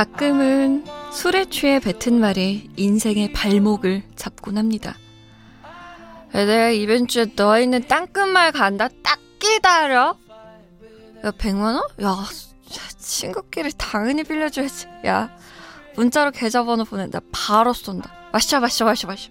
가끔은 술에 취해 뱉은 말이 인생의 발목을 잡곤 합니다. 내가 이번 주에 너 있는 땅끝말 간다. 딱 기다려. 야, 100만 원? 야, 친구끼리 당연히 빌려줘야지. 야, 문자로 계좌번호 보낸다. 바로 쏜다. 마셔, 마셔, 마셔, 마셔.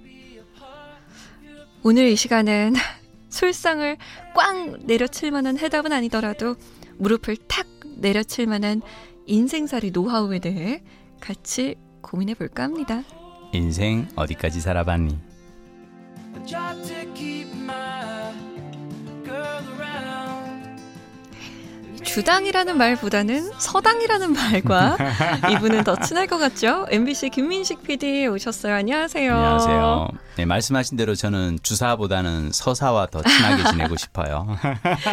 오늘 이 시간은 술상을 꽝 내려칠 만한 해답은 아니더라도 무릎을 탁 내려칠 만한 인생살이 노하우에 대해 같이 고민해 볼까 합니다. 인생 어디까지 살아봤니? 주당이라는 말보다는 서당이라는 말과 이분은 더 친할 것 같죠? MBC 김민식 PD 오셨어요. 안녕하세요. 안녕하세요. 네, 말씀하신 대로 저는 주사보다는 서사와 더 친하게 지내고 싶어요.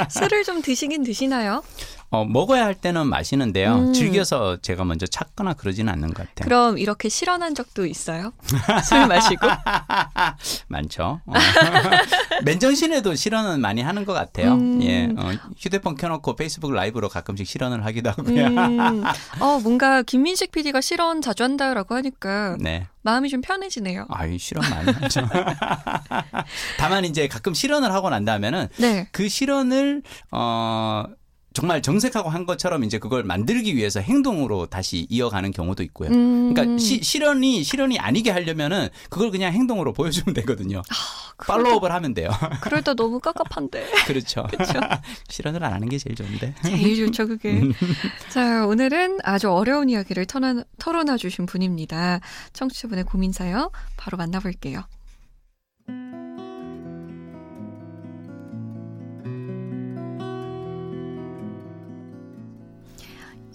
술을 좀 드시긴 드시나요? 어, 먹어야 할 때는 마시는데요. 음. 즐겨서 제가 먼저 찾거나 그러지는 않는 것 같아요. 그럼 이렇게 실현한 적도 있어요? 술 마시고? 많죠. 어. 맨정신에도 실현은 많이 하는 것 같아요. 음. 예, 어, 휴대폰 켜놓고 페이스북 라이브로 가끔씩 실현을 하기도 하고요. 음. 어, 뭔가 김민식 PD가 실현 자주 한다라고 하니까 네. 마음이 좀 편해지네요. 아이 실현 많이 하죠. 다만 이제 가끔 실현을 하고 난 다음에는 네. 그 실현을 어. 정말 정색하고 한 것처럼 이제 그걸 만들기 위해서 행동으로 다시 이어가는 경우도 있고요. 음. 그러니까 시, 실현이 실현이 아니게 하려면은 그걸 그냥 행동으로 보여주면 되거든요. 아, 팔로우업을 하면 돼요. 그럴 때 너무 깝깝한데. 그렇죠. 그렇죠. 실현을 안 하는 게 제일 좋은데. 제일 좋죠, 그게. 음. 자, 오늘은 아주 어려운 이야기를 털어놔, 털어놔 주신 분입니다. 청취자분의 고민 사연 바로 만나볼게요.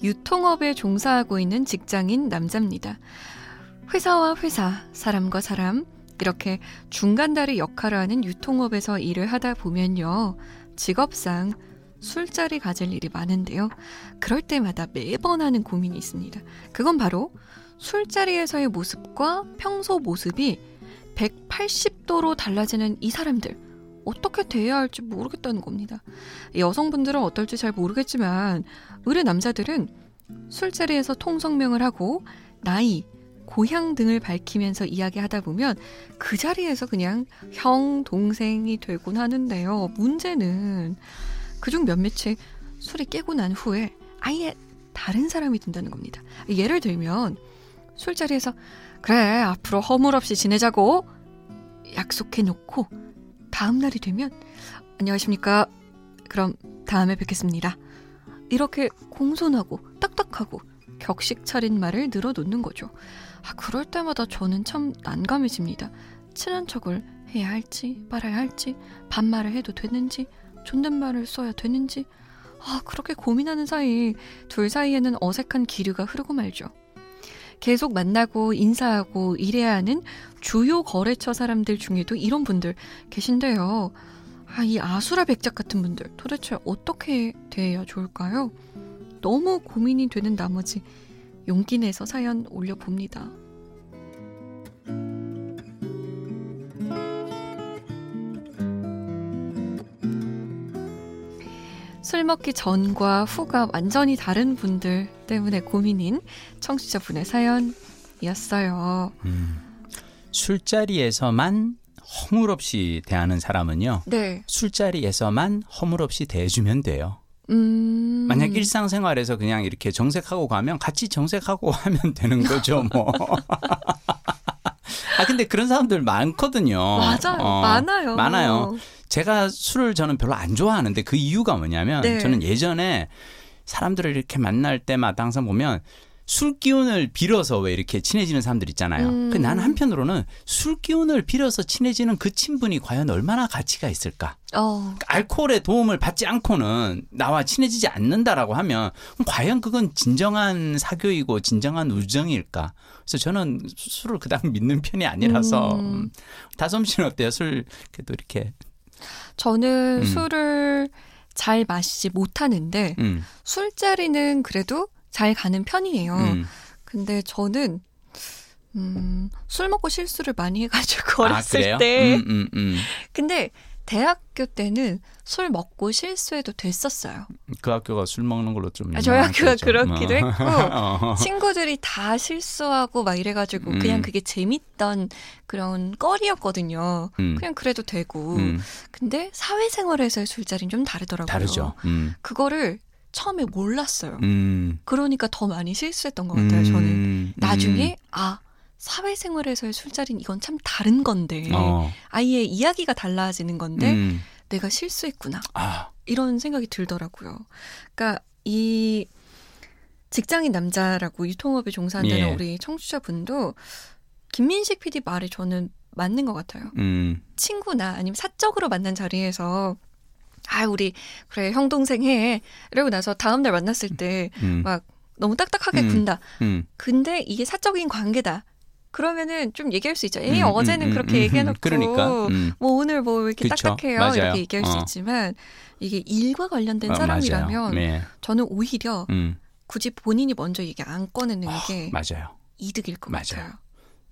유통업에 종사하고 있는 직장인 남자입니다. 회사와 회사, 사람과 사람, 이렇게 중간다리 역할을 하는 유통업에서 일을 하다 보면요. 직업상 술자리 가질 일이 많은데요. 그럴 때마다 매번 하는 고민이 있습니다. 그건 바로 술자리에서의 모습과 평소 모습이 180도로 달라지는 이 사람들. 어떻게 대해야 할지 모르겠다는 겁니다. 여성분들은 어떨지 잘 모르겠지만 의뢰 남자들은 술자리에서 통성명을 하고 나이, 고향 등을 밝히면서 이야기하다 보면 그 자리에서 그냥 형, 동생이 되곤 하는데요. 문제는 그중 몇몇이 술이 깨고 난 후에 아예 다른 사람이 된다는 겁니다. 예를 들면 술자리에서 그래 앞으로 허물 없이 지내자고 약속해 놓고 다음 날이 되면 안녕하십니까 그럼 다음에 뵙겠습니다. 이렇게 공손하고 딱딱하고 격식 차린 말을 늘어놓는 거죠. 아, 그럴 때마다 저는 참 난감해집니다. 친한 척을 해야 할지 말아야 할지 반말을 해도 되는지 존댓말을 써야 되는지 아, 그렇게 고민하는 사이 둘 사이에는 어색한 기류가 흐르고 말죠. 계속 만나고 인사하고 일해야 하는 주요 거래처 사람들 중에도 이런 분들 계신데요. 아, 이 아수라 백작 같은 분들 도대체 어떻게 대해야 좋을까요? 너무 고민이 되는 나머지 용기 내서 사연 올려봅니다. 술 먹기 전과 후가 완전히 다른 분들 때문에 고민인 청취자분의 사연이었어요. 음, 술자리에서만 허물 없이 대하는 사람은요. 네. 술자리에서만 허물 없이 대해주면 돼요. 음... 만약 일상생활에서 그냥 이렇게 정색하고 가면 같이 정색하고 하면 되는 거죠, 뭐. 아, 근데 그런 사람들 많거든요. 맞아요. 어, 많아요. 많아요. 제가 술을 저는 별로 안 좋아하는데 그 이유가 뭐냐면 네. 저는 예전에 사람들을 이렇게 만날 때마다 항상 보면 술 기운을 빌어서 왜 이렇게 친해지는 사람들 있잖아요. 음. 그 나는 한편으로는 술 기운을 빌어서 친해지는 그 친분이 과연 얼마나 가치가 있을까? 어. 알코올의 도움을 받지 않고는 나와 친해지지 않는다라고 하면 과연 그건 진정한 사교이고 진정한 우정일까? 그래서 저는 술을 그다음 믿는 편이 아니라서 음. 음. 다솜 씨는 어때요? 술 그래도 이렇게 저는 음. 술을 잘 마시지 못하는데 음. 술자리는 그래도 잘 가는 편이에요. 음. 근데 저는 음, 술 먹고 실수를 많이 해가지고 아, 어렸을 아, 때. 음, 음, 음, 근데 대학교 때는 술 먹고 실수해도 됐었어요. 그 학교가 술 먹는 걸로 좀. 아, 저희 학교가 그렇기도 어. 했고, 어. 친구들이 다 실수하고 막 이래가지고, 음. 그냥 그게 재밌던 그런 거리였거든요. 음. 그냥 그래도 되고. 음. 근데 사회생활에서의 술자리는 좀 다르더라고요. 다르죠. 음. 그거를 처음에 몰랐어요. 음. 그러니까 더 많이 실수했던 것 같아요, 저는. 나중에, 아, 사회생활에서의 술자리는 이건 참 다른 건데 어. 아예 이야기가 달라지는 건데 음. 내가 실수했구나 아. 이런 생각이 들더라고요. 그러니까 이 직장인 남자라고 유통업에 종사하는 예. 우리 청취자분도 김민식 PD 말이 저는 맞는 것 같아요. 음. 친구나 아니면 사적으로 만난 자리에서 아 우리 그래 형 동생 해 이러고 나서 다음 날 만났을 때막 음. 너무 딱딱하게 음. 군다. 음. 근데 이게 사적인 관계다. 그러면은 좀 얘기할 수 있죠. 에이, 음, 음 어제는 음, 음, 그렇게 얘기해놓고, 그러니까, 음. 뭐 오늘 뭐 이렇게 그쵸? 딱딱해요. 맞아요. 이렇게 얘기할 어. 수 있지만, 이게 일과 관련된 어, 사람이라면, 네. 저는 오히려 굳이 본인이 먼저 얘기 안 꺼내는 어, 게 맞아요. 이득일 것 맞아요. 같아요.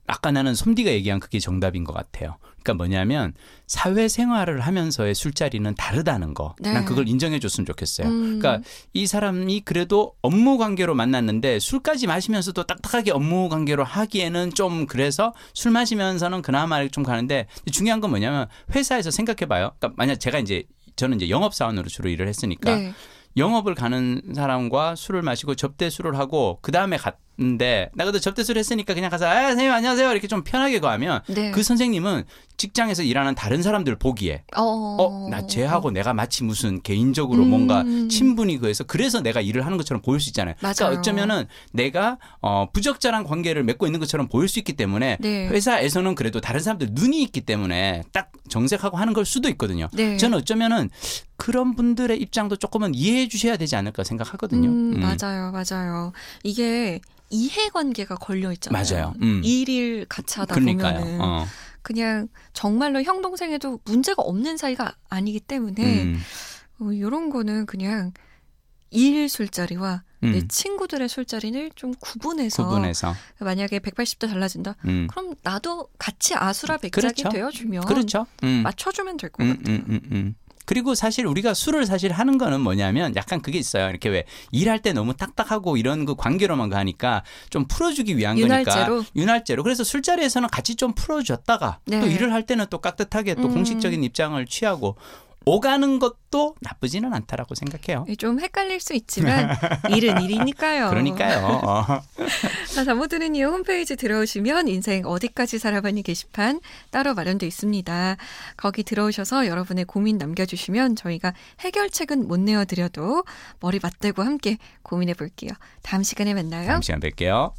아까 나는 솜디가 얘기한 그게 정답인 것 같아요. 그러니까 뭐냐면 사회생활을 하면서의 술자리는 다르다는 거. 네. 난 그걸 인정해 줬으면 좋겠어요. 음. 그러니까 이 사람이 그래도 업무 관계로 만났는데 술까지 마시면서도 딱딱하게 업무 관계로 하기에는 좀 그래서 술 마시면서는 그나마 좀 가는데 중요한 건 뭐냐면 회사에서 생각해 봐요. 그러니까 만약 제가 이제 저는 이제 영업 사원으로 주로 일을 했으니까 네. 영업을 가는 사람과 술을 마시고 접대 술을 하고 그 다음에 갔 는데 나 그래도 접대술 했으니까 그냥 가서 아 선생님 안녕하세요 이렇게 좀 편하게 가면 네. 그 선생님은 직장에서 일하는 다른 사람들 보기에 어나 어, 쟤하고 내가 마치 무슨 개인적으로 음. 뭔가 친분이 그해서 그래서 내가 일을 하는 것처럼 보일 수 있잖아요. 그러니까 맞아요. 그러니까 어쩌면은 내가 어 부적절한 관계를 맺고 있는 것처럼 보일 수 있기 때문에 네. 회사에서는 그래도 다른 사람들 눈이 있기 때문에 딱 정색하고 하는 걸 수도 있거든요. 네. 저는 어쩌면은 그런 분들의 입장도 조금은 이해해 주셔야 되지 않을까 생각하거든요. 음, 음. 맞아요, 맞아요. 이게 이해관계가 걸려 있잖아요. 맞아요. 음. 일일 같이 하다 그러니까요. 보면은 어. 그냥 정말로 형 동생에도 문제가 없는 사이가 아니기 때문에 음. 어, 이런 거는 그냥 일 술자리와 음. 내 친구들의 술자리를 좀 구분해서, 구분해서. 만약에 180도 달라진다. 음. 그럼 나도 같이 아수라 백작이 그렇죠. 되어주면 그렇죠. 음. 맞춰주면 될것 음, 같아요. 음, 그리고 사실 우리가 술을 사실 하는 거는 뭐냐면 약간 그게 있어요. 이렇게 왜 일할 때 너무 딱딱하고 이런 그 관계로만 가니까 좀 풀어주기 위한 윤활제로? 거니까 윤활제로. 그래서 술자리에서는 같이 좀 풀어줬다가 네. 또 일을 할 때는 또 깍듯하게 또 음. 공식적인 입장을 취하고 오가는 것도 나쁘지는 않다라고 생각해요. 네, 좀 헷갈릴 수 있지만 일은 일이니까요. 그러니까요. 어. 자, 잠못 드는 이유 홈페이지 들어오시면 인생 어디까지 살아봤니 게시판 따로 마련돼 있습니다. 거기 들어오셔서 여러분의 고민 남겨주시면 저희가 해결책은 못 내어드려도 머리 맞대고 함께 고민해 볼게요. 다음 시간에 만나요. 다음 시간 뵐게요.